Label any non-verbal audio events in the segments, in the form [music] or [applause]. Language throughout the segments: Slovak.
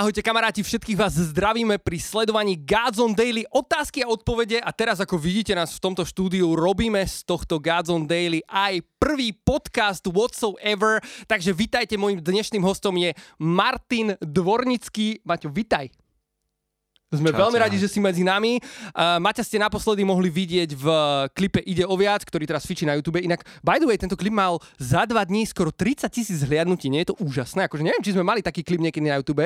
Ahojte kamaráti, všetkých vás zdravíme pri sledovaní Godzone Daily otázky a odpovede a teraz ako vidíte nás v tomto štúdiu robíme z tohto Godzone Daily aj prvý podcast whatsoever, takže vitajte, môjim dnešným hostom je Martin Dvornický. Maťo, vitaj. Sme Čaute, veľmi radi, ahoj. že si medzi nami. Uh, Maťa ste naposledy mohli vidieť v klipe Ide o viac, ktorý teraz fičí na YouTube. Inak, by the way, tento klip mal za dva dní skoro 30 tisíc hliadnutí. Nie je to úžasné? Akože neviem, či sme mali taký klip niekedy na YouTube.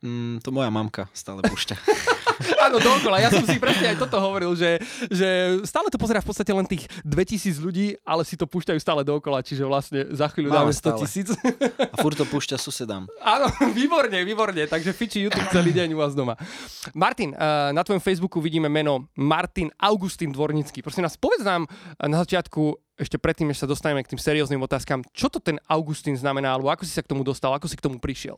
Mm, to moja mamka stále púšťa. [laughs] Áno, dookola. Ja som si presne aj toto hovoril, že, že stále to pozerá v podstate len tých 2000 ľudí, ale si to púšťajú stále dookola, čiže vlastne za chvíľu dáme Máme 100 stále. tisíc. A furt to púšťa susedám. [laughs] Áno, výborne, výborne. Takže fičí YouTube celý deň u vás doma. Martin, eh, na tvojom Facebooku vidíme meno Martin Augustín Dvornický. Prosím nás, povedz nám eh, na začiatku, ešte predtým, než sa dostaneme k tým serióznym otázkam, čo to ten Augustín znamená, alebo ako si sa k tomu dostal, ako si k tomu prišiel?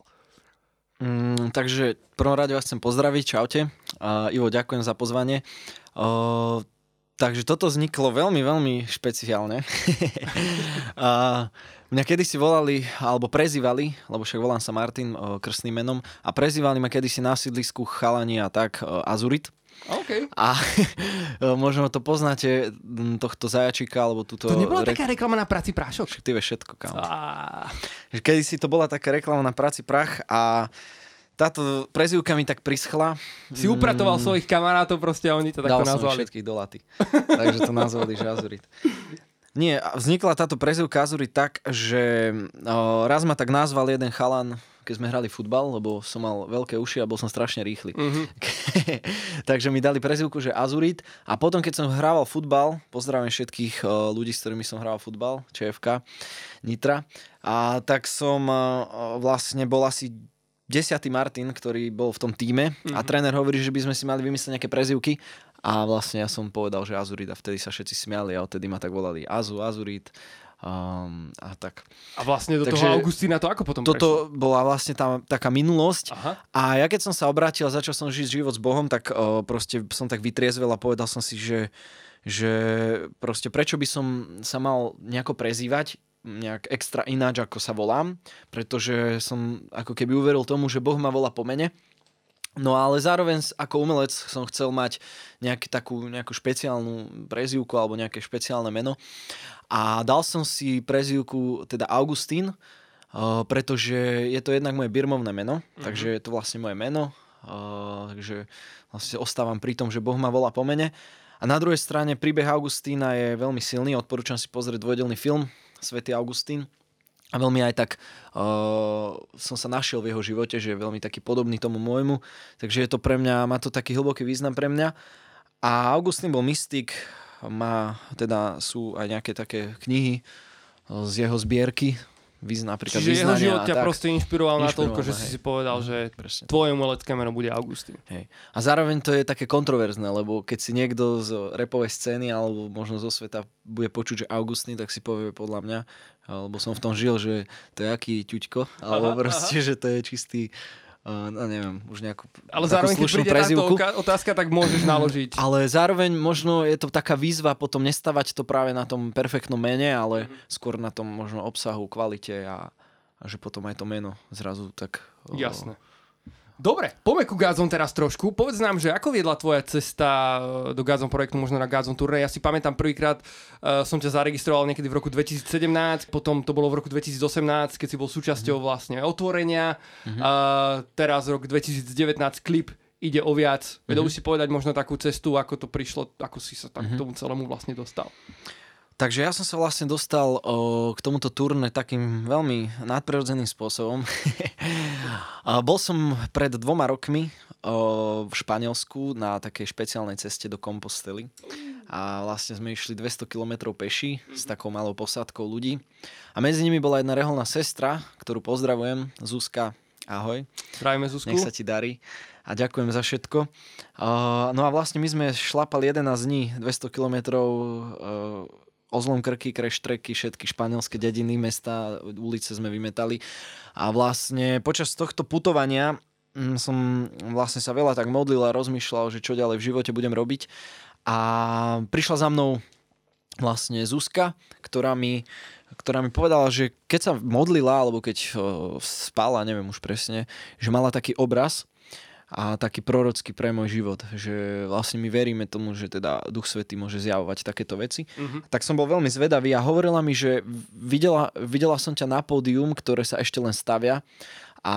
Mm, takže v prvom rade vás chcem pozdraviť, čaute. Uh, Ivo, ďakujem za pozvanie. Uh, takže toto vzniklo veľmi, veľmi špeciálne. [laughs] uh, mňa kedysi volali, alebo prezývali, lebo však volám sa Martin uh, krstným menom, a prezývali ma kedysi na sídlisku chalani a tak uh, Azurit. OK. A [laughs] možno to poznáte, tohto zajačika, alebo túto... To nebola re- taká reklama na práci prášok? Však ty vieš všetko. Á, Že Kedy si to bola taká reklama na práci prach a táto prezivka mi tak prischla. si upratoval svojich kamarátov proste a oni to Dal takto nazvali. všetkých do laty. [laughs] Takže to nazvali, že Azurit. Nie, vznikla táto prezivka Azurit tak, že o, raz ma tak nazval jeden chalan, keď sme hrali futbal, lebo som mal veľké uši a bol som strašne rýchly. Mhm. [laughs] Takže mi dali prezivku, že Azurit. A potom, keď som hrával futbal, pozdravím všetkých o, ľudí, s ktorými som hral futbal, ČFK, Nitra, a tak som o, vlastne bol asi 10. Martin, ktorý bol v tom týme a tréner hovorí, že by sme si mali vymyslieť nejaké prezivky a vlastne ja som povedal, že Azurit a vtedy sa všetci smiali a odtedy ma tak volali Azu, Azurit um, a tak. A vlastne do Takže toho Augustína to ako potom prešlo? Toto bola vlastne tá taká minulosť Aha. a ja keď som sa obrátil a začal som žiť život s Bohom, tak o, proste som tak vytriezvel a povedal som si, že, že proste prečo by som sa mal nejako prezývať nejak extra ináč, ako sa volám, pretože som ako keby uveril tomu, že Boh ma volá po mene. No ale zároveň ako umelec som chcel mať nejaký, takú nejakú špeciálnu prezývku alebo nejaké špeciálne meno. A dal som si prezývku teda Augustín, Uh, pretože je to jednak moje birmovné meno, mm-hmm. takže je to vlastne moje meno, uh, takže vlastne ostávam pri tom, že Boh ma volá po mene. A na druhej strane príbeh Augustína je veľmi silný, odporúčam si pozrieť dvojdelný film Svetý Augustín. A veľmi aj tak uh, som sa našiel v jeho živote, že je veľmi taký podobný tomu môjmu, takže je to pre mňa, má to taký hlboký význam pre mňa. A Augustín bol mystik, má, teda sú aj nejaké také knihy z jeho zbierky, výz, napríklad Čiže jeho život ťa tak. proste inšpiroval, Inšpiroval natoľko, že si si povedal, že Presne. tvoje umelecké meno bude Augustín. Hej. A zároveň to je také kontroverzné, lebo keď si niekto z repovej scény alebo možno zo sveta bude počuť, že Augustín, tak si povie podľa mňa, alebo som v tom žil, že to je aký ťuďko, alebo Aha, proste, že to je čistý, uh, no neviem, už nejakú Ale zároveň, keď príde táto prezývku. oka- otázka, tak môžeš [clears throat] naložiť. Ale zároveň možno je to taká výzva potom nestavať to práve na tom perfektnom mene, ale Mhm. skôr na tom možno obsahu, kvalite a, a že potom aj to meno zrazu tak... o, Jasné. Dobre, poďme ku Gazon teraz trošku. Povedz nám, že ako viedla tvoja cesta e, do Gazon projektu, možno na Gazon turné. Ja si pamätám prvýkrát uh, som ťa zaregistroval niekedy v roku 2017, potom to bolo v roku 2018, keď si bol súčasťou vlastne otvorenia. Uh, teraz rok 2019 klip ide o viac. Vedel by si povedať možno takú cestu, ako to prišlo, ako si sa tam k tomu celému vlastne dostal. Takže ja som sa vlastne dostal o, k tomuto turné takým veľmi nadprirodzeným spôsobom. [laughs] Bol som pred dvoma rokmi o, v Španielsku na takej špeciálnej ceste do Kompostely. A vlastne sme išli 200 km peši s takou malou posádkou ľudí. A medzi nimi bola jedna reholná sestra, ktorú pozdravujem, Zuzka, ahoj. Zdravíme Zuzku. Nech sa ti darí a ďakujem za všetko. Uh, no a vlastne my sme šlapali 11 dní, 200 km uh, ozlom krky, kreštreky, všetky španielské dediny, mesta, ulice sme vymetali. A vlastne počas tohto putovania mm, som vlastne sa veľa tak modlil a rozmýšľal, že čo ďalej v živote budem robiť. A prišla za mnou vlastne Zuzka, ktorá mi ktorá mi povedala, že keď sa modlila, alebo keď spala, neviem už presne, že mala taký obraz, a taký prorocký pre môj život, že vlastne my veríme tomu, že teda Duch Svetý môže zjavovať takéto veci. Uh-huh. Tak som bol veľmi zvedavý a hovorila mi, že videla, videla som ťa na pódium, ktoré sa ešte len stavia a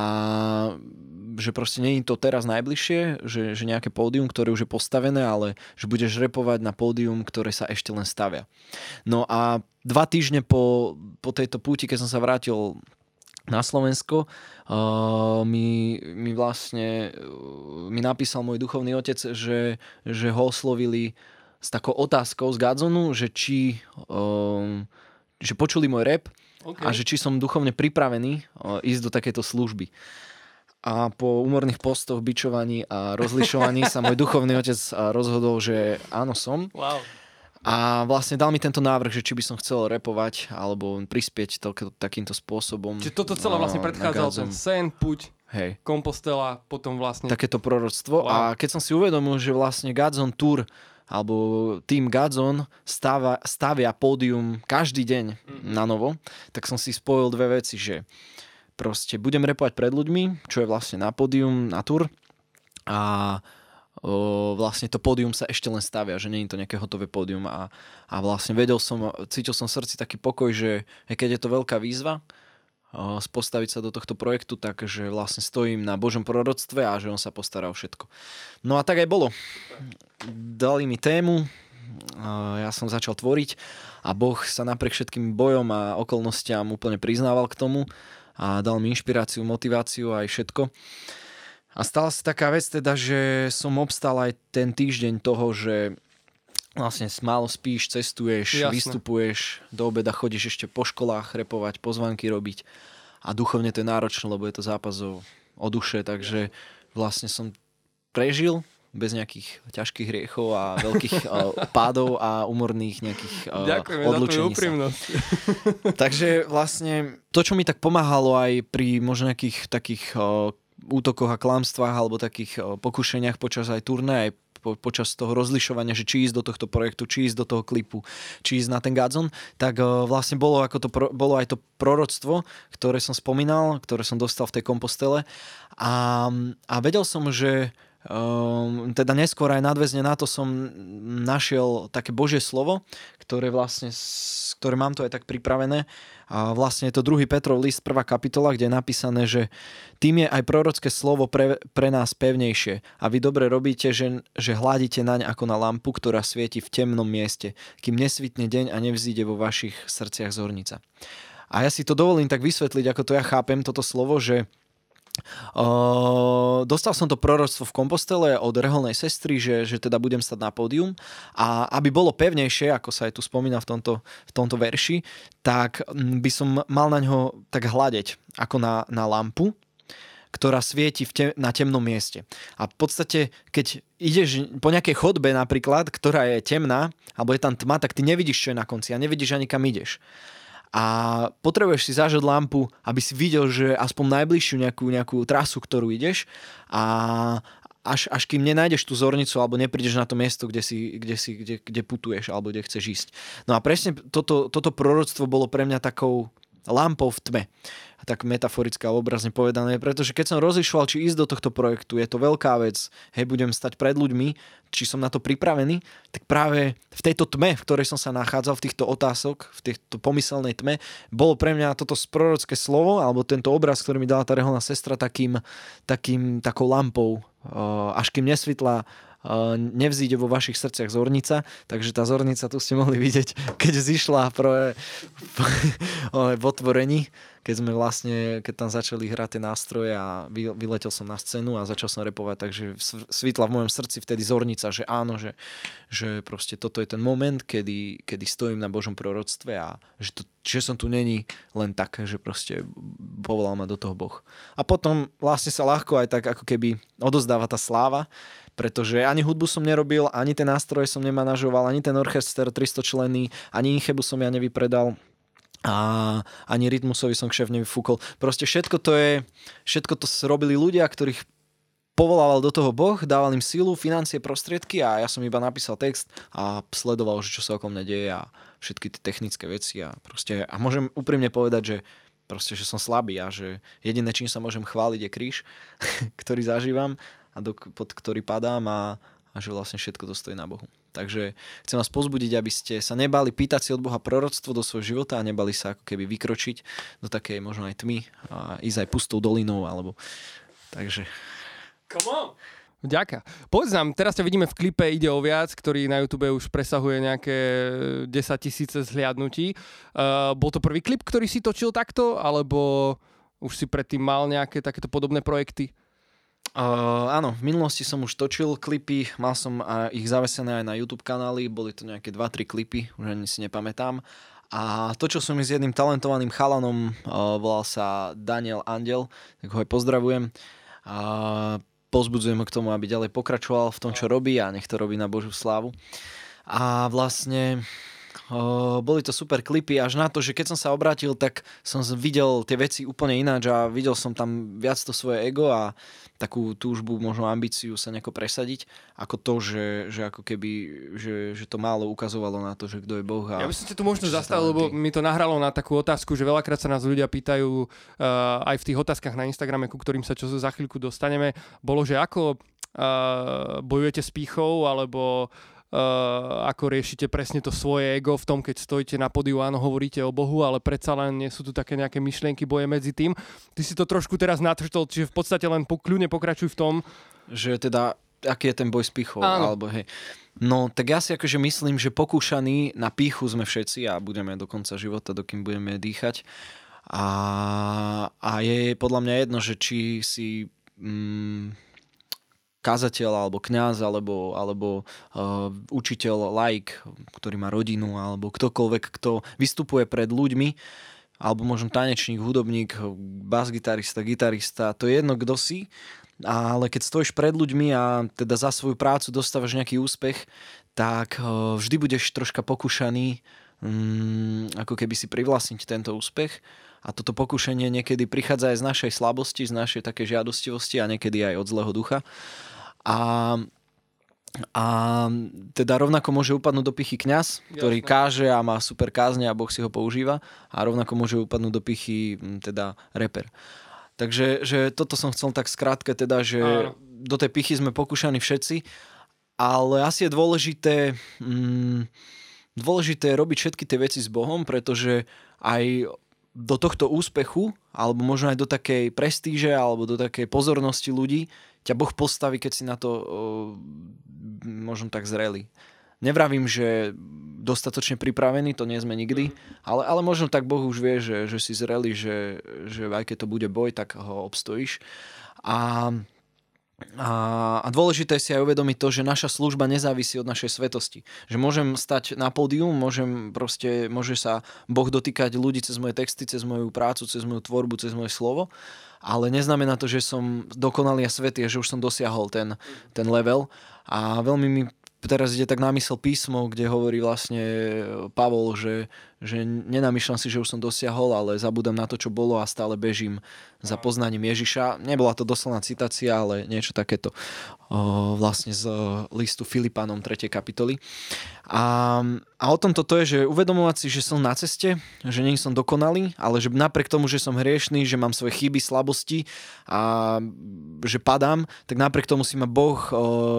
že proste nie je to teraz najbližšie, že, že nejaké pódium, ktoré už je postavené, ale že budeš repovať na pódium, ktoré sa ešte len stavia. No a dva týždne po, po tejto púti, keď som sa vrátil na Slovensko, uh, mi, mi vlastne uh, mi napísal môj duchovný otec, že, že ho oslovili s takou otázkou z Gadzonu, že či uh, že počuli môj rap okay. a že či som duchovne pripravený uh, ísť do takéto služby. A po úmorných postoch, bičovaní a rozlišovaní sa môj duchovný otec rozhodol, že áno som. Wow. A vlastne dal mi tento návrh, že či by som chcel repovať alebo prispieť to, takýmto spôsobom. Čiže toto celé vlastne predchádzal ten sen, puť, Hej. Kompostela, potom vlastne... Takéto proroctvo. Wow. A keď som si uvedomil, že vlastne Godzone Tour alebo tým Gadzon stavia, stavia pódium každý deň mm-hmm. na novo, tak som si spojil dve veci, že proste budem repovať pred ľuďmi, čo je vlastne na pódium, na tour a vlastne to pódium sa ešte len stavia, že nie je to nejaké hotové pódium a, a vlastne vedel som, cítil som v srdci taký pokoj, že keď je to veľká výzva, postaviť sa do tohto projektu, takže vlastne stojím na Božom proroctve a že on sa postará o všetko. No a tak aj bolo. Dali mi tému, ja som začal tvoriť a Boh sa napriek všetkým bojom a okolnostiam úplne priznával k tomu a dal mi inšpiráciu, motiváciu aj všetko. A stala sa taká vec teda, že som obstal aj ten týždeň toho, že vlastne málo spíš, cestuješ, Jasne. vystupuješ, do obeda chodíš ešte po školách repovať, pozvanky robiť. A duchovne to je náročné, lebo je to zápas o, o duše, takže vlastne som prežil bez nejakých ťažkých hriechov a veľkých [laughs] uh, pádov a umorných nejakých uh, Ďakujeme odlučení za [laughs] Takže vlastne to, čo mi tak pomáhalo aj pri možno nejakých takých uh, útokoch a klamstvách alebo takých pokušeniach počas aj turné, aj po, počas toho rozlišovania, že či ísť do tohto projektu, či ísť do toho klipu, či ísť na ten Gadzon, tak vlastne bolo, ako to, bolo aj to proroctvo, ktoré som spomínal, ktoré som dostal v tej kompostele. A, a vedel som, že Um, teda neskôr aj nadväzne na to som našiel také Božie slovo, ktoré vlastne, ktoré mám tu aj tak pripravené. A vlastne je to druhý Petrov list, prvá kapitola, kde je napísané, že tým je aj prorocké slovo pre, pre nás pevnejšie a vy dobre robíte, že, že hladíte naň ako na lampu, ktorá svieti v temnom mieste, kým nesvitne deň a nevzíde vo vašich srdciach zornica. A ja si to dovolím tak vysvetliť, ako to ja chápem, toto slovo, že Uh, dostal som to proroctvo v Kompostele od reholnej sestry, že, že teda budem stať na pódium a aby bolo pevnejšie, ako sa aj tu spomína v tomto, v tomto verši, tak by som mal na ňo tak hľadeť ako na, na lampu, ktorá svieti v te, na temnom mieste. A v podstate, keď ideš po nejakej chodbe napríklad, ktorá je temná, alebo je tam tma, tak ty nevidíš, čo je na konci a nevidíš ani kam ideš a potrebuješ si zažať lampu, aby si videl, že aspoň najbližšiu nejakú, nejakú trasu, ktorú ideš. A až, až kým nenájdeš tú zornicu alebo neprídeš na to miesto, kde, si, kde, si, kde, kde putuješ alebo kde chceš ísť. No a presne toto, toto proroctvo bolo pre mňa takou lampou v tme. Tak metaforicky a obrazne povedané, pretože keď som rozlišoval, či ísť do tohto projektu, je to veľká vec, hej, budem stať pred ľuďmi, či som na to pripravený, tak práve v tejto tme, v ktorej som sa nachádzal, v týchto otázok, v tejto pomyselnej tme, bolo pre mňa toto prorocké slovo, alebo tento obraz, ktorý mi dala tá reholná sestra, takým, takým takou lampou, až kým nesvitla nevzíde vo vašich srdciach zornica, takže tá zornica tu ste mohli vidieť, keď zišla pro, [laughs] v otvorení, keď sme vlastne, keď tam začali hrať tie nástroje a vyletel som na scénu a začal som repovať, takže svitla v mojom srdci vtedy zornica, že áno, že, že proste toto je ten moment, kedy, kedy stojím na Božom proroctve a že, to, že som tu není len tak, že proste povolal ma do toho Boh. A potom vlastne sa ľahko aj tak ako keby odozdáva tá sláva, pretože ani hudbu som nerobil, ani ten nástroj som nemanažoval, ani ten orchester 300 členy, ani Inchebu som ja nevypredal a ani rytmusovi som kšev nevyfúkol. Proste všetko to je, všetko to robili ľudia, ktorých povolával do toho Boh, dával im silu, financie, prostriedky a ja som iba napísal text a sledoval, že čo sa okolo mňa deje a všetky tie technické veci a proste, a môžem úprimne povedať, že proste, že som slabý a že jediné, čím sa môžem chváliť je kríž, [laughs] ktorý zažívam a do, pod ktorý padám a, a že vlastne všetko to stojí na Bohu. Takže chcem vás pozbudiť, aby ste sa nebali pýtať si od Boha proroctvo do svojho života a nebali sa ako keby vykročiť do takej možno aj tmy a ísť aj pustou dolinou alebo takže Come on! Ďaká. Povedz nám, teraz ťa vidíme v klipe Ide o viac, ktorý na YouTube už presahuje nejaké 10 tisíce zhliadnutí. Uh, bol to prvý klip, ktorý si točil takto, alebo už si predtým mal nejaké takéto podobné projekty? Áno, v minulosti som už točil klipy, mal som ich zavesené aj na YouTube kanály, boli to nejaké 2-3 klipy, už ani si nepamätám. A točil som ich s jedným talentovaným chalanom, uh, volal sa Daniel Andel, tak ho aj pozdravujem. Uh, pozbudzujem ho k tomu, aby ďalej pokračoval v tom, čo robí a nech to robí na Božiu slávu. A vlastne o, boli to super klipy až na to, že keď som sa obrátil, tak som videl tie veci úplne ináč a videl som tam viac to svoje ego a takú túžbu, možno ambíciu sa nejako presadiť, ako to, že, že ako keby, že, že to málo ukazovalo na to, že kto je Boh. A ja by som ti tu možno zastavil, lebo mi to nahralo na takú otázku, že veľakrát sa nás ľudia pýtajú uh, aj v tých otázkach na Instagrame, ku ktorým sa čo za chvíľku dostaneme, bolo, že ako uh, bojujete s pýchou, alebo Uh, ako riešite presne to svoje ego v tom, keď stojíte na podiu, áno, hovoríte o Bohu, ale predsa len nie sú tu také nejaké myšlienky boje medzi tým. Ty si to trošku teraz natrštol, čiže v podstate len kľudne pokračuj v tom. Že teda, aký je ten boj s pichou, áno. alebo hej. No, tak ja si akože myslím, že pokúšaní na píchu sme všetci a budeme do konca života, dokým budeme dýchať. A, a je podľa mňa jedno, že či si... Mm, kazateľ alebo kňaz alebo, alebo uh, učiteľ, laik, ktorý má rodinu alebo ktokoľvek, kto vystupuje pred ľuďmi alebo možno tanečník, hudobník, bas-gitarista, gitarista, to je jedno, kto si, ale keď stojíš pred ľuďmi a teda za svoju prácu dostávaš nejaký úspech, tak uh, vždy budeš troška pokúšaný um, ako keby si privlastniť tento úspech a toto pokušenie niekedy prichádza aj z našej slabosti, z našej také žiadostivosti a niekedy aj od zlého ducha. A a teda rovnako môže upadnúť do pichy kňaz, ktorý Jasne. káže a má super kázne a Boh si ho používa. A rovnako môže upadnúť do pichy teda reper. Takže že toto som chcel tak skrátke, teda, že Áno. do tej pichy sme pokúšaní všetci, ale asi je dôležité, mm, dôležité robiť všetky tie veci s Bohom, pretože aj do tohto úspechu, alebo možno aj do takej prestíže, alebo do takej pozornosti ľudí, ťa Boh postaví, keď si na to možno tak zreli. Nevravím, že dostatočne pripravený, to nie sme nikdy, ale, ale možno tak Boh už vie, že, že si zreli, že, že aj keď to bude boj, tak ho obstojíš. A a, a dôležité si aj uvedomiť to, že naša služba nezávisí od našej svetosti. Že môžem stať na pódium, môžem proste, môže sa Boh dotýkať ľudí cez moje texty, cez moju prácu, cez moju tvorbu, cez moje slovo, ale neznamená to, že som dokonalý a svetý, že už som dosiahol ten, ten level. A veľmi mi teraz ide tak námysel písmo, kde hovorí vlastne Pavol, že, že nenamýšľam si, že už som dosiahol, ale zabudám na to, čo bolo a stále bežím za poznaním Ježiša. Nebola to doslovná citácia, ale niečo takéto o, vlastne z listu Filipanom 3. kapitoly. A, a o tom toto je, že uvedomovať si, že som na ceste, že nie som dokonalý, ale že napriek tomu, že som hriešný, že mám svoje chyby, slabosti a že padám, tak napriek tomu si ma Boh o,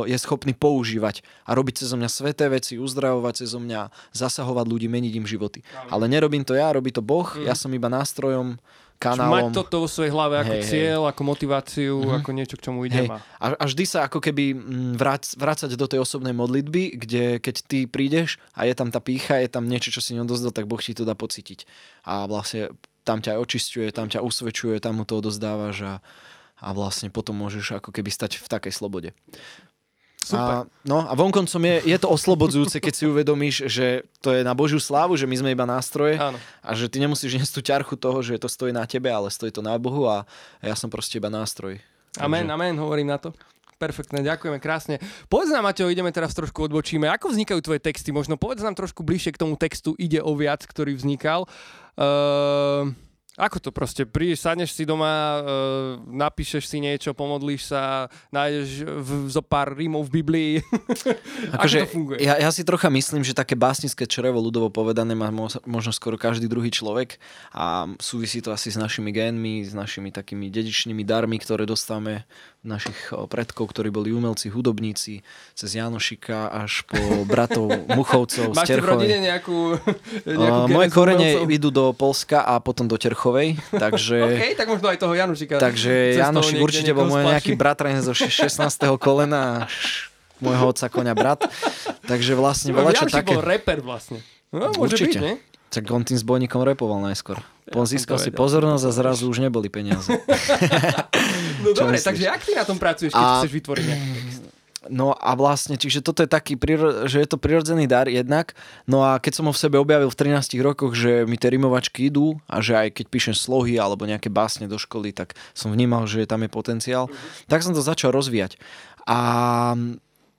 je schopný používať a robiť cez mňa sveté veci, uzdravovať cez mňa, zasahovať ľudí, meniť im životy. Ale nerobím to ja, robí to Boh, mm. ja som iba nástrojom, kanálom. Mať toto vo svojej hlave ako hey, cieľ, hey. ako motiváciu, mm-hmm. ako niečo, k čomu idem. Hey. A, a vždy sa ako keby mm, vrác, vrácať do tej osobnej modlitby, kde keď ty prídeš a je tam tá pícha, je tam niečo, čo si neodozdal, tak Boh ti to dá pocítiť. A vlastne tam ťa očistuje, tam ťa usvedčuje, tam mu to odozdávaš a, a vlastne potom môžeš ako keby stať v takej slobode. Super. A, no a vonkoncom je, je to oslobodzujúce, keď si uvedomíš, že to je na Božiu slávu, že my sme iba nástroje Áno. a že ty nemusíš niesť tú ťarchu toho, že to stojí na tebe, ale stojí to na Bohu a ja som proste iba nástroj. Amen, Takže... amen, hovorím na to. Perfektne, ďakujeme krásne. Povedz nám, Mateo, ideme teraz trošku odbočíme. Ako vznikajú tvoje texty? Možno povedz nám trošku bližšie k tomu textu Ide o viac, ktorý vznikal. Uh, Ako to proste? Prídeš, sadneš si doma, uh, napíšeš si niečo, pomodlíš sa, nájdeš v, zo pár rímov v Biblii. [laughs] Akože, Ako to funguje? ja, ja si trocha myslím, že také básnické črevo ľudovo povedané má mo- možno skoro každý druhý človek a súvisí to asi s našimi génmi, s našimi takými dedičnými darmi, ktoré dostávame našich o, predkov, ktorí boli umelci, hudobníci, cez Janošika až po [laughs] bratov Muchovcov z Máš v rodine nejakú, nejakú Uh, moje korene idú do Polska a potom do Terchovej, takže... [laughs] OK, tak možno aj toho Janušika. Takže niekde určite bol môj nejaký bratran zo 16. kolena môjho otca konia brat. Takže vlastne bola čo také. bol reper vlastne. No, môže Určite. byť, nie? Tak on tým zbojníkom repoval najskôr. Ja to si pozornosť a zrazu už neboli peniaze. [laughs] No dobre, myslíš? takže jak ty na tom pracuješ, keď A- chceš vytvoriť nejaký text? No a vlastne, čiže toto je taký, že je to prirodzený dar jednak. No a keď som ho v sebe objavil v 13 rokoch, že mi tie rimovačky idú a že aj keď píšem slohy alebo nejaké básne do školy, tak som vnímal, že tam je potenciál, tak som to začal rozvíjať. A,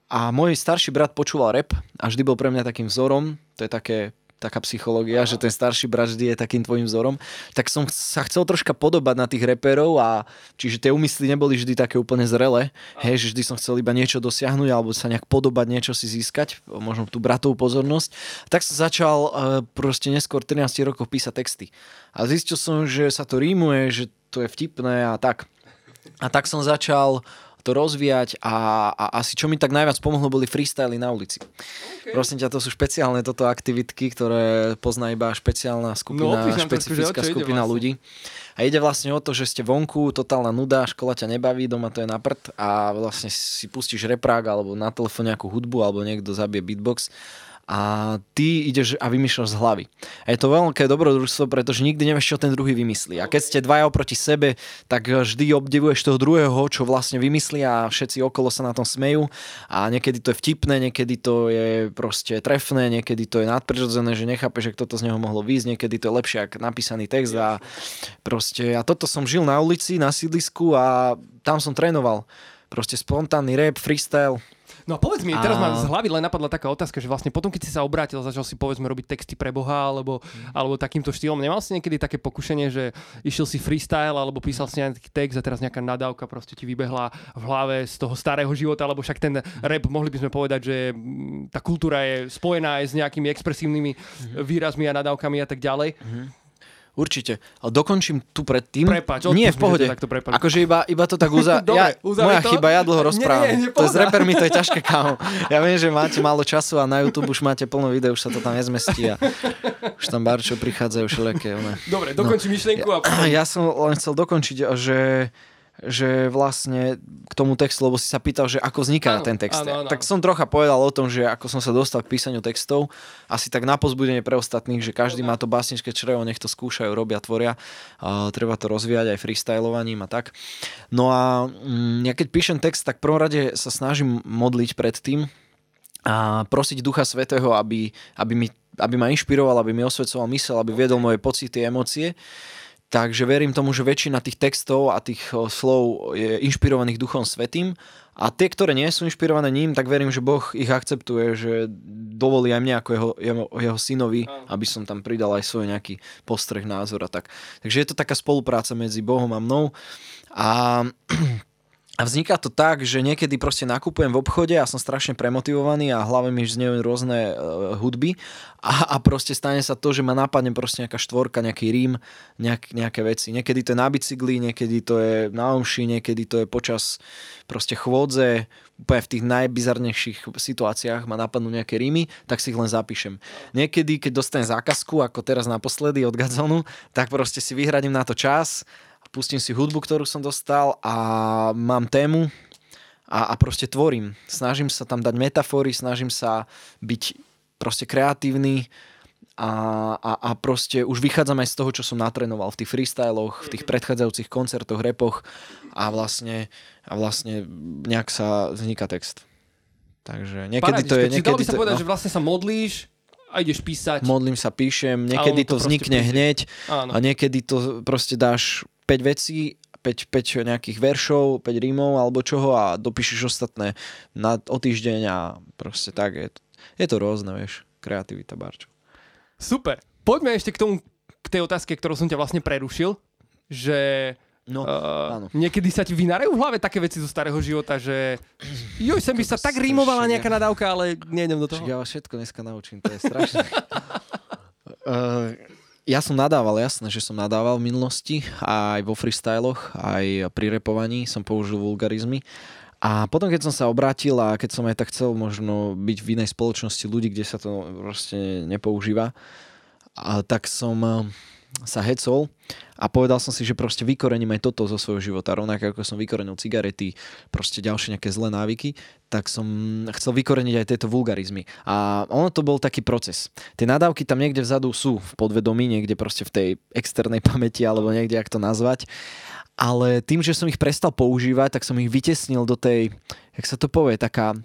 a môj starší brat počúval rap a vždy bol pre mňa takým vzorom. To je také taká psychológia, že ten starší brat vždy je takým tvojim vzorom, tak som sa chcel troška podobať na tých reperov a čiže tie úmysly neboli vždy také úplne zrelé, hej, že vždy som chcel iba niečo dosiahnuť alebo sa nejak podobať, niečo si získať, možno tú bratovú pozornosť. Tak som začal uh, proste neskôr 13 rokov písať texty. A zistil som, že sa to rímuje, že to je vtipné a tak. A tak som začal to rozvíjať a, a asi čo mi tak najviac pomohlo boli freestyly na ulici. Okay. Prosím ťa, to sú špeciálne toto aktivitky, ktoré pozná iba špeciálna skupina, opíš nám trošku, že o špecifická ide skupina vlastne. ľudí. A ide vlastne o to, že ste vonku, totálna nuda, škola ťa nebaví, doma to je na prd a vlastne si pustíš reprák alebo na telefón nejakú hudbu alebo niekto zabije beatbox a ty ideš a vymýšľaš z hlavy. A je to veľké dobrodružstvo, pretože nikdy nevieš, čo ten druhý vymyslí. A keď ste dvaja oproti sebe, tak vždy obdivuješ toho druhého, čo vlastne vymyslí a všetci okolo sa na tom smejú. A niekedy to je vtipné, niekedy to je proste trefné, niekedy to je nadprirodzené, že nechápeš, že kto to z neho mohlo výjsť, niekedy to je lepšie ako napísaný text a proste a toto som žil na ulici, na sídlisku a tam som trénoval. Proste spontánny rap, freestyle, No a povedz mi, teraz A- ma z hlavy len napadla taká otázka, že vlastne potom, keď si sa obrátil, začal si povedzme robiť texty pre Boha alebo, Mhm. alebo takýmto štýlom, nemal si niekedy také pokušenie, že išiel si freestyle alebo písal si nejaký text a teraz nejaká nadávka proste ti vybehla v hlave z toho starého života, lebo však ten rap, mohli by sme povedať, že mm, tá kultúra je spojená aj s nejakými expresívnymi Mhm. výrazmi a nadávkami a tak ďalej. Určite. Ale dokončím tu predtým. Prepáč, Nie, v pohode. takto prepali. Akože iba, iba to tak uza... [laughs] Dobre, ja, moja to. chyba, ja dlho Nie, rozprávam. nie, nie, to s repermi to je [laughs] ťažké, kámo. Ja viem, že máte málo času a na YouTube už máte plno videí, už sa to tam nezmestí a už tam barčo prichádzajú všelijaké. One. Dobre, dokončí myšlienku a [clears throat] potom... Ja som len chcel dokončiť, že že vlastne k tomu textu, lebo si sa pýtal, že ako vzniká Áno, ten text. áno, áno, tak som trocha povedal o tom, že ako som sa dostal k písaniu textov, asi tak na pozbudenie pre ostatných, že každý má to básničké črevo, nech to skúšajú, robia, tvoria. A treba to rozvíjať aj freestylovaním a tak. No a mm, ja keď píšem text, tak prvom rade sa snažím modliť pred tým a prosiť Ducha Svetého, aby, aby, mi, aby ma inšpiroval, aby mi osvedcoval mysel, aby viedol moje pocity, emócie. Takže verím tomu, že väčšina tých textov a tých slov je inšpirovaných Duchom Svetým. A tie, ktoré nie sú inšpirované ním, tak verím, že Boh ich akceptuje, že dovolí aj mne ako jeho, jeho, jeho synovi, aby som tam pridal aj svoj nejaký postreh, názor a tak. Takže je to taká spolupráca medzi Bohom a mnou. A a vzniká to tak, že niekedy proste nakupujem v obchode a som strašne premotivovaný a hlavne mi znejú rôzne uh, hudby a, a proste stane sa to, že ma napadne proste nejaká štvorka, nejaký rím, nejak, nejaké veci. Niekedy to je na bicykli, niekedy to je na omši, niekedy to je počas proste chôdze, úplne v tých najbizarnejších situáciách ma napadnú nejaké rímy, tak si ich len zapíšem. Niekedy, keď dostanem zákazku, ako teraz naposledy od Gazonu, tak proste si vyhradím na to čas, pustím si hudbu, ktorú som dostal a mám tému a, a proste tvorím. Snažím sa tam dať metafory, snažím sa byť proste kreatívny a, a, a proste už vychádzam aj z toho, čo som natrénoval v tých freestyloch, v tých predchádzajúcich koncertoch, repoch a vlastne, a vlastne nejak sa vzniká text. Takže niekedy to je... Čiže dalo by Niekedy sa to, povedať, no, že vlastne sa modlíš a ideš písať. modlím sa, píšem, niekedy to to vznikne hneď, Áno. a niekedy to proste dáš 5 vecí, 5, 5 nejakých veršov, 5 rímov alebo čoho a dopíšeš ostatné na, o týždeň a proste tak je to. Je to rôzne, vieš, kreativita, barčo. Super. Poďme ešte k tomu k tej otázke, ktorou som ťa vlastne prerušil, že No, uh, niekedy sa ti vynárajú v hlave také veci zo starého života, že joj, sem by sa tak rímovala nejaká nadávka, ale nejdem do toho. Ja vás všetko dneska naučím, to je strašné. uh, [laughs] [laughs] ja som nadával, jasné, že som nadával v minulosti, aj vo freestyloch, aj pri repovaní som použil vulgarizmy. A potom, keď som sa obrátil a keď som aj tak chcel možno byť v inej spoločnosti ľudí, kde sa to proste nepoužíva, a tak som sa hecol a povedal som si, že proste vykorením aj toto zo svojho života. Rovnako ako som vykorenil cigarety, proste ďalšie nejaké zlé návyky, tak som chcel vykoreniť aj tieto vulgarizmy. A ono to bol taký proces. Tie nadávky tam niekde vzadu sú v podvedomí, niekde proste v tej externej [laughs] pamäti alebo niekde, ak to nazvať. Ale tým, že som ich prestal používať, tak som ich vytesnil do tej, jak sa to povie, taká,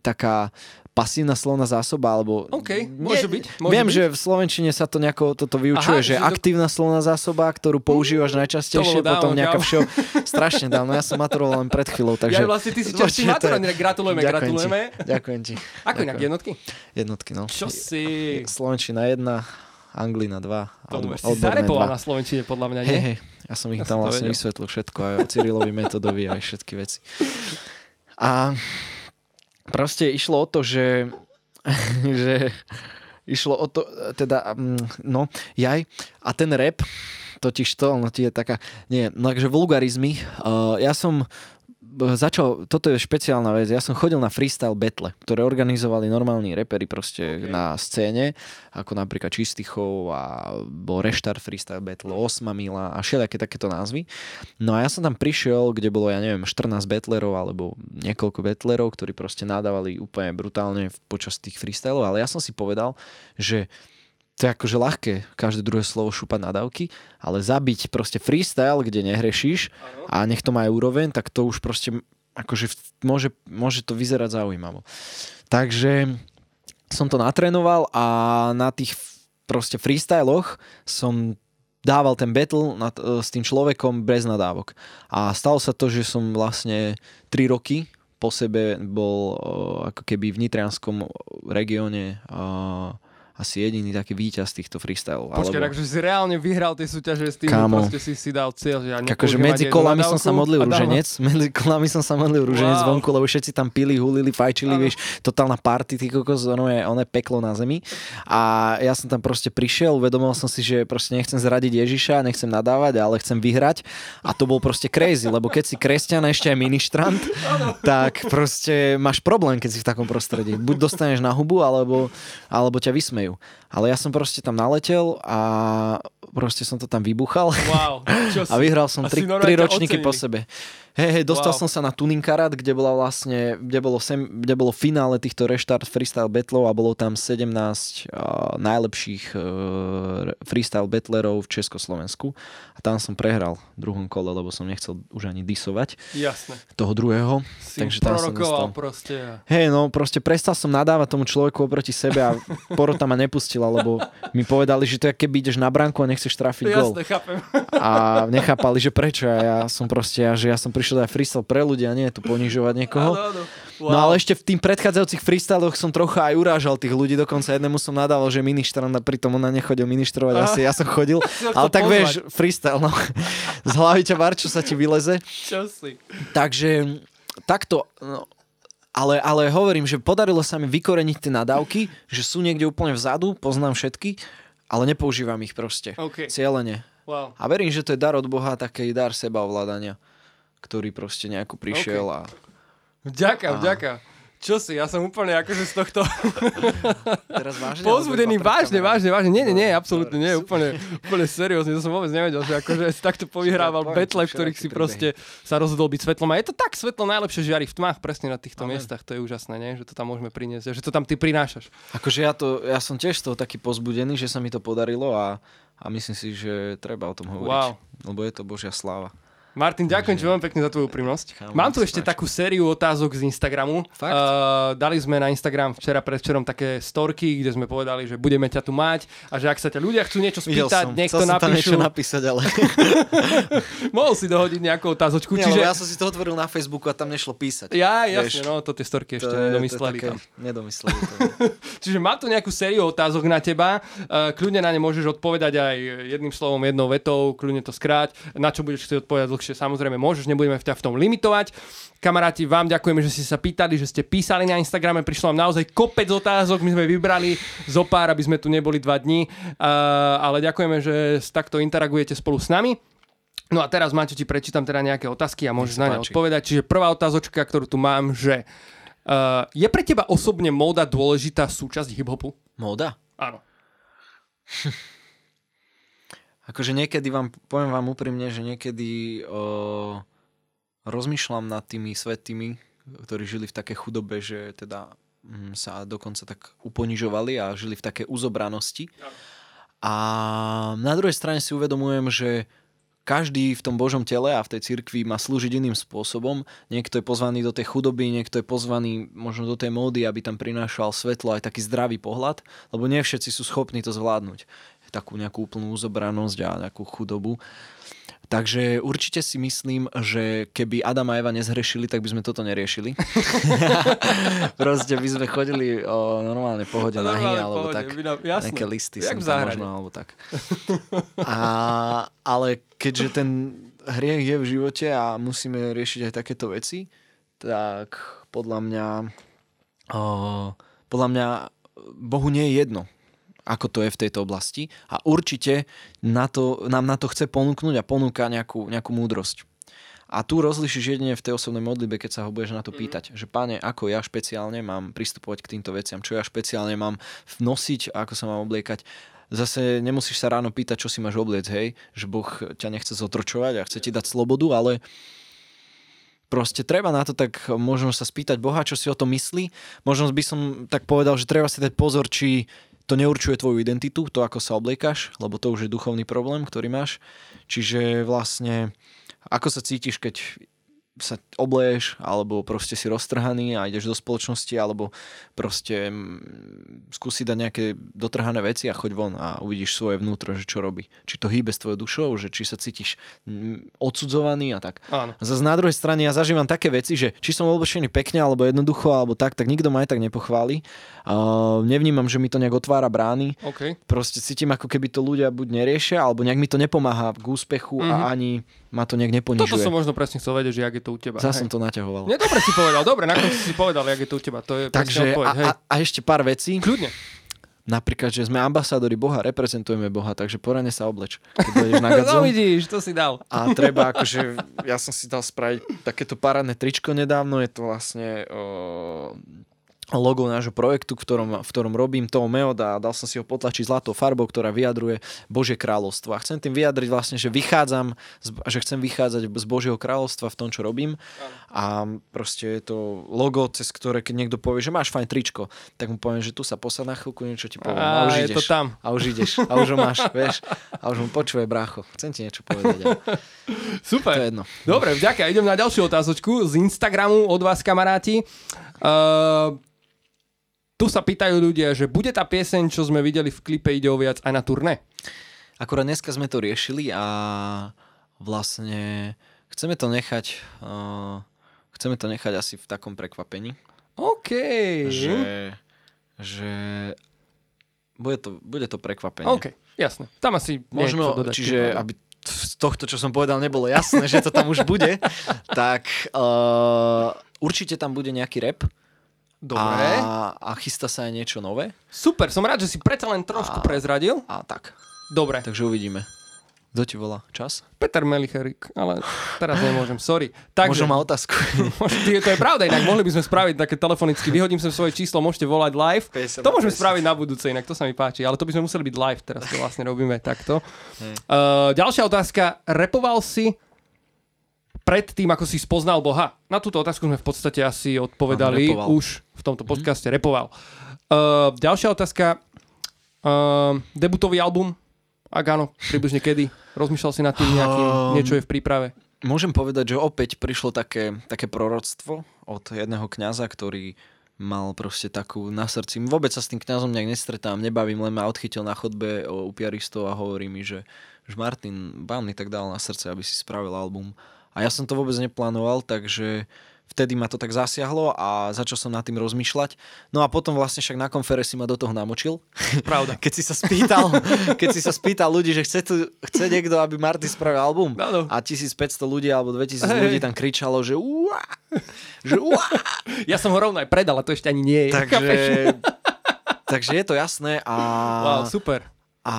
taká pasívna slovná zásoba, alebo... OK, môže byť. Môže viem, byť. že v Slovenčine sa to nejako toto vyučuje, Aha, že, že aktívna to... slovná zásoba, ktorú používaš najčastejšie, dávno, potom nejaká všo... Strašne dávno, ja som maturoval len pred chvíľou, takže... Ja vlastne ty si častý maturant, gratulujeme, ďakujem gratulujeme. Ti, ďakujem ti. Ako inak, jednotky? Jednotky, no. Čo si? Slovenčina jedna, Anglina dva. To si zarepoval na Slovenčine, podľa mňa, nie? Hej, hej, ja som ich ja tam vlastne vysvetlil všetko, aj o Cyrilovi metodovi, aj všetky veci. A proste išlo o to, že [laughs] že išlo o to, teda, mm, no, jaj, a ten rap, totiž to, no ti je taká, nie, no takže vulgarizmy, uh, ja som začal, toto je špeciálna vec, ja som chodil na freestyle battle, ktoré organizovali normálni repery proste okay. na scéne, ako napríklad Čistichov a bol Reštart freestyle battle, Osma Mila a všelijaké takéto názvy. No a ja som tam prišiel, kde bolo, ja neviem, 14 battlerov alebo niekoľko battlerov, ktorí proste nadávali úplne brutálne počas tých freestylov, ale ja som si povedal, že to je akože ľahké každé druhé slovo šúpať nadávky, ale zabiť proste freestyle, kde nehrešíš a nech to má aj úroveň, tak to už proste akože môže, môže to vyzerať zaujímavo. Takže som to natrénoval a na tých proste freestyloch som dával ten battle nad, s tým človekom bez nadávok. A stalo sa to, že som vlastne 3 roky po sebe bol ako keby v Nitrianskom regióne uh, asi jediný taký víťaz týchto freestylov. Počkaj, alebo... takže si reálne vyhral tie súťaže s tým, Kámo. že si si dal cieľ, že ja akože medzi kolami som sa modlil rúženec, medzi kolami som sa modlil rúženec wow. vonku, lebo všetci tam pili, hulili, fajčili, vieš, totálna party, ty kokos, ono je, ono je peklo na zemi. A ja som tam proste prišiel, uvedomil som si, že proste nechcem zradiť Ježiša, nechcem nadávať, ale chcem vyhrať. A to bol proste crazy, lebo keď si kresťan ešte aj ministrant, tak proste máš problém, keď si v takom prostredí. Buď dostaneš na hubu, alebo, alebo ťa vysmejú majú. Ale ja som proste tam naletel a proste som to tam vybuchal. Wow, [laughs] a vyhral som tri, tri ročníky po sebe. Hej, hej, dostal wow. som sa na Tuning Karat, kde bola vlastne, kde bolo, sem, kde bolo finále týchto Restart Freestyle Battlov a bolo tam 17 uh, najlepších uh, freestyle battlerov v Československu. A tam som prehral v druhom kole, lebo som nechcel už ani disovať. Jasne. Toho druhého. Si takže tam som dostal. proste. Hej, no proste prestal som nadávať tomu človeku oproti sebe a [laughs] porota ma nepustila, lebo mi povedali, že to je keby ideš na bránku a nechceš trafiť gol. Jasne, chápem. A nechápali, že prečo. A ja som proste, že ja som prišiel aj freestyle pre ľudia, nie tu ponižovať niekoho. Áno, áno. Wow. No ale ešte v tým predchádzajúcich freestyloch som trocha aj urážal tých ľudí, dokonca jednému som nadával, že ministran, pritom ona nechodil ministrovať, asi ja som chodil. [laughs] ale tak pozvať. vieš, freestyle, no. Z hlavy ťa var, čo sa ti vyleze. Čo si? Takže takto, no, ale, ale hovorím, že podarilo sa mi vykoreniť tie nadávky, že sú niekde úplne vzadu, poznám všetky, ale nepoužívam ich proste. Okay. Cieľene. Wow. A verím, že to je dar od Boha, taký dar seba ovládania ktorý proste nejako prišiel okay. a... Vďaka, a... vďaka. Čo si, ja som úplne akože z tohto [laughs] Teraz vážne? pozbudený, vážne, vážne, vážne, nie, nie, nie, absolútne nie, úplne, úplne seriózne, to som vôbec nevedel, že akože si takto povyhrával betle, v ktorých si proste sa rozhodol byť svetlom a je to tak svetlo najlepšie žiari v tmách presne na týchto Amen. miestach, to je úžasné, nie? že to tam môžeme priniesť, že to tam ty prinášaš. Akože ja, to, ja som tiež z toho taký pozbudený, že sa mi to podarilo a, a myslím si, že treba o tom hovoriť, wow. lebo je to Božia sláva. Martin, ďakujem ti veľmi pekne za tvoju úprimnosť. Mám tu ešte takú sériu otázok z Instagramu. Fakt? Uh, dali sme na Instagram včera predvčerom také storky, kde sme povedali, že budeme ťa tu mať a že ak sa ťa ľudia chcú niečo spýtať, nech to som tam niečo napíšu. napísať, ale... [laughs] Mohol si dohodiť nejakú otázočku. Nie, čiže... ja som si to otvoril na Facebooku a tam nešlo písať. Ja, Vieš, jasne, no to tie storky ešte to nedomysleli to je také- tam. Nedomysleli to. [laughs] Čiže mám tu nejakú sériu otázok na teba. Uh, kľudne na ne môžeš odpovedať aj jedným slovom, jednou vetou, kľudne to skráť. Na čo budeš chcieť odpovedať dlhšie, samozrejme môžeš, nebudeme ťa v tom limitovať. Kamaráti, vám ďakujeme, že ste sa pýtali, že ste písali na Instagrame, prišlo nám naozaj kopec otázok, my sme vybrali zo pár, aby sme tu neboli dva dní, uh, ale ďakujeme, že takto interagujete spolu s nami. No a teraz, Maťo, ti prečítam teda nejaké otázky a môžeš na ne odpovedať. Čiže prvá otázočka, ktorú tu mám, že uh, je pre teba osobne móda dôležitá súčasť hip-hopu? Móda? Áno. [laughs] Akože niekedy vám, poviem vám úprimne, že niekedy o, rozmýšľam nad tými svetými, ktorí žili v takej chudobe, že teda mm, sa dokonca tak uponižovali a žili v takej uzobranosti. A na druhej strane si uvedomujem, že každý v tom Božom tele a v tej cirkvi má slúžiť iným spôsobom. Niekto je pozvaný do tej chudoby, niekto je pozvaný možno do tej módy, aby tam prinášal svetlo aj taký zdravý pohľad, lebo nie všetci sú schopní to zvládnuť. Takú nejakú úplnú uzobranosť a nejakú chudobu. Takže určite si myslím, že keby Adam a Eva nezhrešili, tak by sme toto neriešili. [laughs] Proste by sme chodili o normálne pohode No, nahy, alebo pohode, tak jasné. nejaké listy tam záhrade. možno, alebo tak. [laughs] A, ale keďže ten hriech je v živote a musíme riešiť aj takéto veci, tak podľa mňa o, podľa mňa Bohu nie je jedno, ako to je v tejto oblasti a určite na to, nám na to chce ponúknuť a ponúka nejakú, nejakú múdrosť. A tu rozlišíš jedine v tej osobnej modlibe, keď sa ho budeš na to pýtať, že páne, ako ja špeciálne mám pristupovať k týmto veciam, čo ja špeciálne mám nosiť a ako sa mám obliekať. Zase nemusíš sa ráno pýtať, čo si máš obliec, hej, že Boh ťa nechce zotročovať a chce ti dať slobodu, ale proste treba na to tak možno sa spýtať Boha, čo si o tom myslí. Možno by som tak povedal, že treba si dať pozor, či to neurčuje tvoju identitu, to ako sa obliekaš, lebo to už je duchovný problém, ktorý máš. Čiže vlastne ako sa cítiš, keď sa obleješ, alebo proste si roztrhaný a ideš do spoločnosti, alebo proste mm, skúsi dať nejaké dotrhané veci a choď von a uvidíš svoje vnútro, že čo robí. Či to hýbe s tvojou dušou, že či sa cítiš mm, odsudzovaný a tak. Áno. Zase na druhej strane ja zažívam také veci, že či som oblečený pekne alebo jednoducho alebo tak, tak nikto ma aj tak nepochváli. Uh, nevnímam, že mi to nejak otvára brány. OK. Proste cítim, ako keby to ľudia buď neriešia, alebo nejak mi to nepomáha k úspechu mm-hmm. a ani ma to nejak neponižuje. Toto som možno presne chcel vedieť, že jak je to u teba. Zas hej. som to naťahoval. Nie, dobre si povedal, dobre, na konci si povedal, jak je to u teba. To je Takže odpoveď, a, a, a ešte pár vecí. Kľudne. Napríklad, že sme ambasádori Boha, reprezentujeme Boha, takže poradne sa obleč, keď na [laughs] No vidíš, to si dal. A treba akože, ja som si dal spraviť takéto parádne tričko nedávno, je to vlastne o, logo nášho projektu, v ktorom, v ktorom robím toho Meod a dal som si ho potlačiť zlatou farbou, ktorá vyjadruje Božie kráľovstvo. A chcem tým vyjadriť vlastne, že vychádzam, že chcem vychádzať z Božieho kráľovstva v tom, čo robím. A proste je to logo, cez ktoré keď niekto povie, že máš fajn tričko, tak mu poviem, že tu sa posad na chvíľku, niečo ti poviem. A A, už je ideš. to tam. A už ideš. A už ho máš, vieš. A už mu počuje, brácho. Chcem ti niečo povedať. Ale Super. to je jedno. Dobre, vďaka. Idem na ďalšiu otázočku z Instagramu od vás, kamaráti. Uh, tu sa pýtajú ľudia, že bude tá pieseň, čo sme videli v klipe Ide o viac aj na turné? Akurát dneska sme to riešili a vlastne chceme to nechať uh, chceme to nechať asi v takom prekvapení, OK. že, že bude to, bude to prekvapenie. OK, jasné. Tam asi Možno, dodať. čiže aby z tohto, čo som povedal, nebolo jasné, že to tam už bude, [laughs] tak uh, určite tam bude nejaký rap Dobre. a, a chystá sa aj niečo nové Super, som rád, že si predsa len trošku A- prezradil. a tak. Dobre. Takže uvidíme. Kto ti volá? Čas? Peter Melicherik, ale teraz nemôžem, sorry. Takže, Možno má otázku. [laughs] To je pravda, inak mohli by sme spraviť také telefonicky, vyhodím sem svoje číslo, môžete volať live. 50 To môžeme 50. spraviť na budúce, inak to sa mi páči, ale to by sme museli byť live, teraz to vlastne robíme takto. Hej. Uh, ďalšia otázka, repoval si pred tým, ako si spoznal Boha? Na túto otázku sme v podstate asi odpovedali už v tomto podcaste, repoval. Uh, ďalšia otázka, uh, debutový album? Ak áno, približne kedy? Rozmýšľal si nad tým nejakým, Um, niečo je v príprave? môžem povedať, že opäť prišlo také, také proroctvo od jedného kňaza, ktorý mal proste takú na srdci. Vôbec sa s tým kňazom nejak nestretám, nebavím, len ma odchytil na chodbe u piaristov a hovorí mi, že, že Martin, vám mi tak dal na srdce, aby si spravil album. A ja som to vôbec neplánoval, takže vtedy ma to tak zasiahlo a začal som nad tým rozmýšľať. No a potom vlastne však na konferencii ma do toho namočil. Pravda. [laughs] keď si sa spýtal, keď si sa spýtal ľudí, že chce, tu, chce niekto, aby Marty spravil album Áno. a 1500 ľudí alebo 2000 hey. ľudí tam kričalo, že uá, že uá. [laughs] Ja som ho rovno aj predal a to ešte ani nie je. Takže, [laughs] takže je to jasné a... Wow, super. A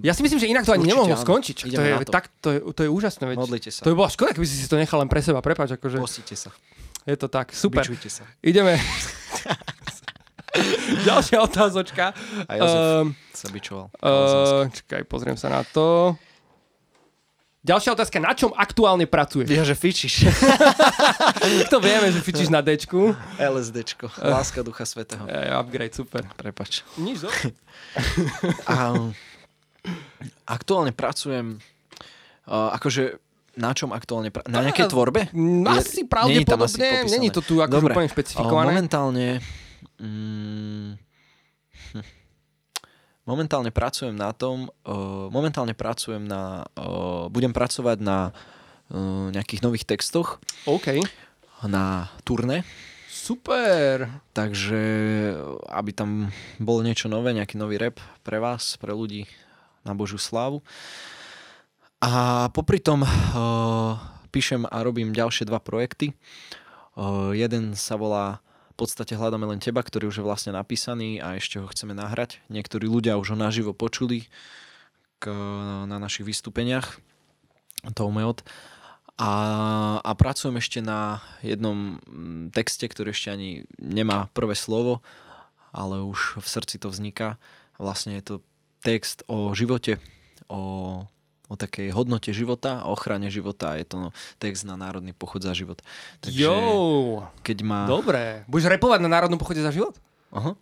Ja si myslím, že inak to ani Určite nemohlo áno. skončiť. To je, to. tak, to, je, to je úžasné. Veď. modlite sa. To by bola škoda, keby si si to nechal len pre seba. Prepač, akože Posíte sa. Je to tak. Super. Bičujte sa. Ideme. [laughs] Ďalšia otázočka. A Jozef Ehm, sa bičoval. uh, čakaj, pozriem sa na to. Ďalšia otázka, na čom aktuálne pracuješ? Ja, že fičíš. [laughs] To vieme, že fičíš na Dčku. LSDčko. Láska Ducha Svetého. Je, upgrade, super. Prepač. Nič, zo? [laughs] A aktuálne pracujem uh, akože na čom aktuálne pracujem? Na nejakej tvorbe? Asi pravdepodobne, není to tu Dobre. úplne špecifikované. momentálne... Mm, hm. momentálne pracujem na tom, uh, momentálne pracujem na... Uh, budem pracovať na uh, nejakých nových textoch OK, na turné, super. takže aby tam bolo niečo nové, nejaký nový rap pre vás, pre ľudí na Božiu slávu. A popri tom uh, píšem a robím ďalšie dva projekty. Uh, jeden sa volá v podstate hľadáme len teba, ktorý už je vlastne napísaný a ešte ho chceme nahrať. Niektorí ľudia už ho naživo počuli k, na našich vystúpeniach. To Meot. A, a pracujem ešte na jednom mm, texte, ktorý ešte ani nemá prvé slovo, ale už v srdci to vzniká. Vlastne je to text o živote, o, o takej hodnote života, o ochrane života. Je to text na Národný pochod za život. Takže Jo, keď má... dobre. Budeš repovať na Národnom pochode za život? Aha.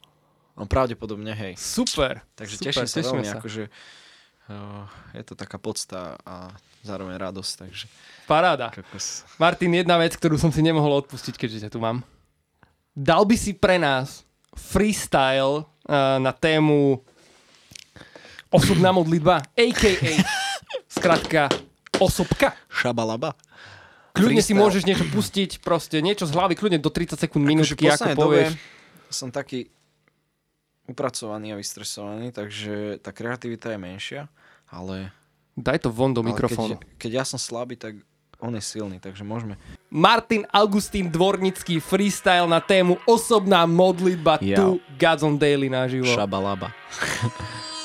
No pravdepodobne, hej. Super. Takže super, teším sa veľmi, sa. akože uh, je to taká podsta a zároveň radosť, takže Paráda. kokos. Martin, jedna vec, ktorú som si nemohol odpustiť, keďže ťa tu mám. Dal by si pre nás freestyle uh, na tému osobná modlitba, a.k.a. Skratka, osobka. Šabalaba. Kľudne si Freestyle. môžeš niečo pustiť, proste niečo z hlavy, kľudne do 30 sekúnd, Akože minútky, ako poslednej povieš. dobe som taký upracovaný a vystresovaný, takže tá kreativita je menšia, ale, Daj to von do mikrofónu. keď, keď ja som slabý, tak on je silný, takže môžeme. Martin Augustín Dvornický freestyle na tému osobná modlitba Ja. tu Gods on Daily naživo. Šabalaba. [laughs]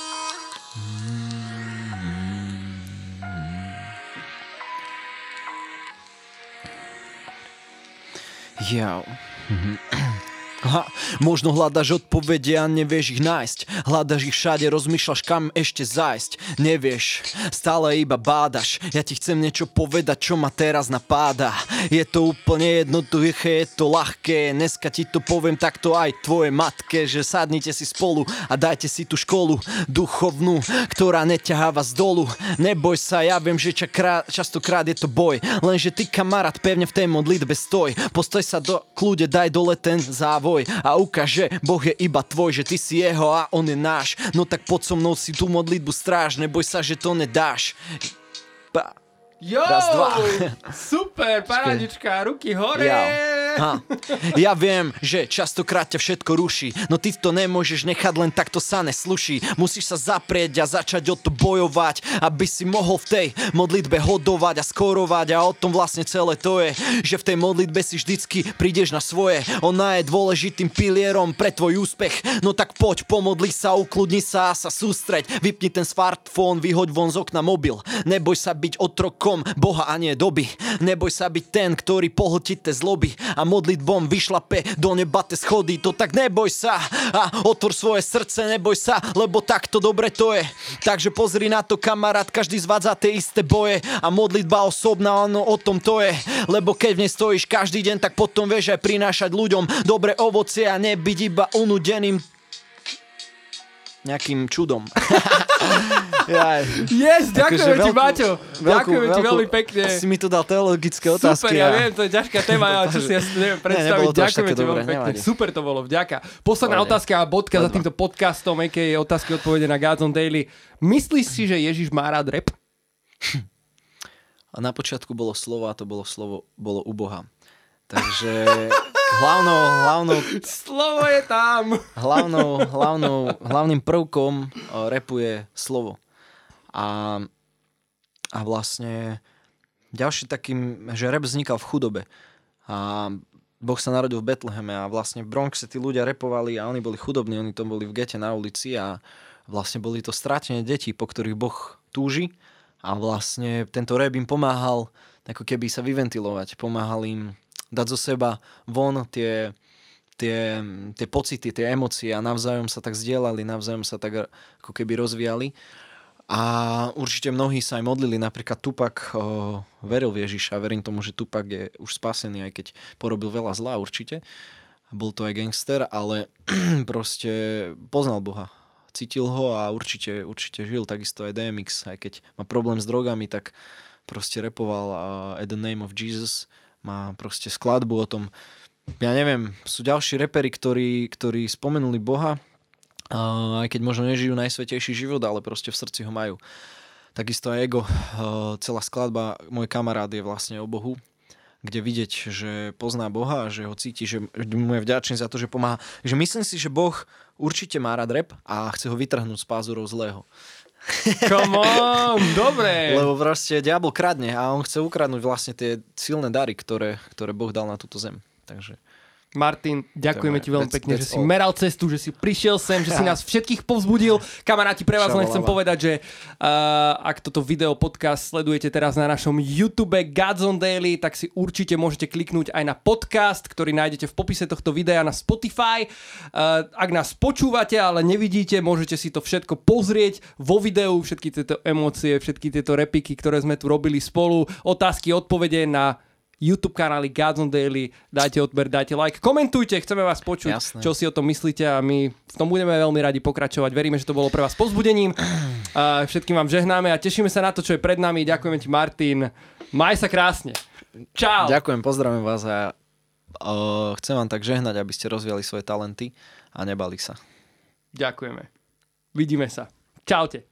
Ja. [clears throat] Ha, možno hľadaš odpovede a nevieš ich nájsť. Hľadaš ich všade, rozmýšľaš kam ešte zájsť. Nevieš, stále iba bádaš. Ja ti chcem niečo povedať, čo ma teraz napáda. Je to úplne jednoduché, je to ľahké. Dneska ti to poviem takto aj tvoje matke Že sadnite si spolu a dajte si tú školu Duchovnú, ktorá neťahá vás dolu. Neboj sa, ja viem, že čakrát, častokrát je to boj. Lenže ty kamarát pevne v tej modlitbe stoj. Postoj sa do kľude, daj dole ten závoj A ukáž, že Boh je iba tvoj Že ty si jeho a on je náš No tak pod so mnou si tú modlitbu stráž Neboj sa, že to nedáš Pa. Jo, Raz, dva. super, [laughs] paradička, ruky hore. Ja. Ha. ja viem, že častokrát ťa všetko ruší, no ty to nemôžeš nechať len takto sa nesluší. Musíš sa zaprieť a začať o to bojovať, aby si mohol v tej modlitbe hodovať a skorovať a o tom vlastne celé to je, že v tej modlitbe si vždycky prídeš na svoje. Ona je dôležitým pilierom pre tvoj úspech, no tak poď, pomodli sa, ukludni sa a sa sústreď. Vypni ten smartfón, vyhoď von z okna mobil. Neboj sa byť otrokom Boha a nie doby. Neboj sa byť ten, ktorý pohltí te zloby modlitbom vyšlape do neba te schody. To tak neboj sa a otvor svoje srdce, neboj sa, lebo takto dobre to je. Takže pozri na to, kamarát, každý zvádza tie isté boje a modlitba osobná, ono o tom to je. Lebo keď v nej stojíš každý deň, tak potom vieš aj prinášať ľuďom dobre ovocie a nebyť iba unudeným nejakým čudom. [laughs] ja, Yes, ďakujeme ti, Maťo. Ďakujeme ti veľmi pekne. Si mi tu dal teologické otázky. Super, ja a- viem, to je ťažká téma, [laughs] ja čo si asi neviem predstaviť. to až Ďakujeme ti veľmi pekne. nevadí. Super to bolo, vďaka. Posledná Pohode. otázka a bodka za Ledva. týmto podcastom, a.k.a. otázky odpovede na Gods on Daily. Myslíš si, že Ježiš má rád rap? A na počiatku bolo slovo a to bolo slovo bolo u Boha. Takže [laughs] hlavnou, hlavnou, Slovo je tam. hlavnou, hlavnou, hlavným prvkom o, repu je slovo. A, a vlastne ďalší takým, že rap vznikal v chudobe. A Boh sa narodil v Betleheme a vlastne v Bronxe tí ľudia repovali a oni boli chudobní, oni to boli v gete na ulici a vlastne boli to strátené deti, po ktorých Boh túži a vlastne tento rap im pomáhal ako keby sa vyventilovať, pomáhal im dať zo seba von tie, tie, tie pocity, tie emócie a navzájom sa tak zdieľali, navzájom sa tak ako keby rozvíjali. A určite mnohí sa aj modlili, napríklad Tupak o, veril v Ježiša, verím tomu, že Tupak je už spasený, aj keď porobil veľa zla určite. Bol to aj gangster, ale [clears throat] proste poznal Boha. Cítil ho a určite, určite žil. Takisto aj DMX, aj keď má problém s drogami, tak proste repoval uh, At the Name of Jesus. Má proste skladbu o tom. Ja neviem, sú ďalší repery, ktorí, ktorí spomenuli Boha, aj keď možno nežijú najsvetejší život, ale proste v srdci ho majú. Takisto aj Ego, celá skladba Môj kamarát je vlastne o Bohu, kde vidieť, že pozná Boha že ho cíti, že mu je vďačný za to, že pomáha. Že myslím si, že Boh určite má rád rap a chce ho vytrhnúť z pázurov zlého. Come on, dobre. Lebo proste diabol kradne a on chce ukradnúť vlastne tie silné dary, ktoré, ktoré Boh dal na túto zem. Takže Martin, ďakujeme ti veľmi that's- pekne, že si meral cestu, že si prišiel sem, že si nás všetkých povzbudil. Kamaráti, pre vás len chcem povedať, že uh, ak toto video podcast sledujete teraz na našom YouTube Gods on Daily, tak si určite môžete kliknúť aj na podcast, ktorý nájdete v popise tohto videa na Spotify. Uh, ak nás počúvate, ale nevidíte, môžete si to všetko pozrieť vo videu, všetky tieto emócie, všetky tieto repiky, ktoré sme tu robili spolu, otázky, odpovede na YouTube kanály Gods on Daily, dajte odber, dajte like, komentujte, chceme vás počuť, Jasné. čo si o tom myslíte a my v tom budeme veľmi radi pokračovať. Veríme, že to bolo pre vás povzbudením. [clears throat] A všetkým vám žehnáme a tešíme sa na to, čo je pred nami. Ďakujeme ti, Martin. Maj sa krásne. Čau. Ďakujem, pozdravím vás a uh, chcem vám tak žehnať, aby ste rozvíjali svoje talenty a nebali sa. Ďakujeme. Vidíme sa. Čaute.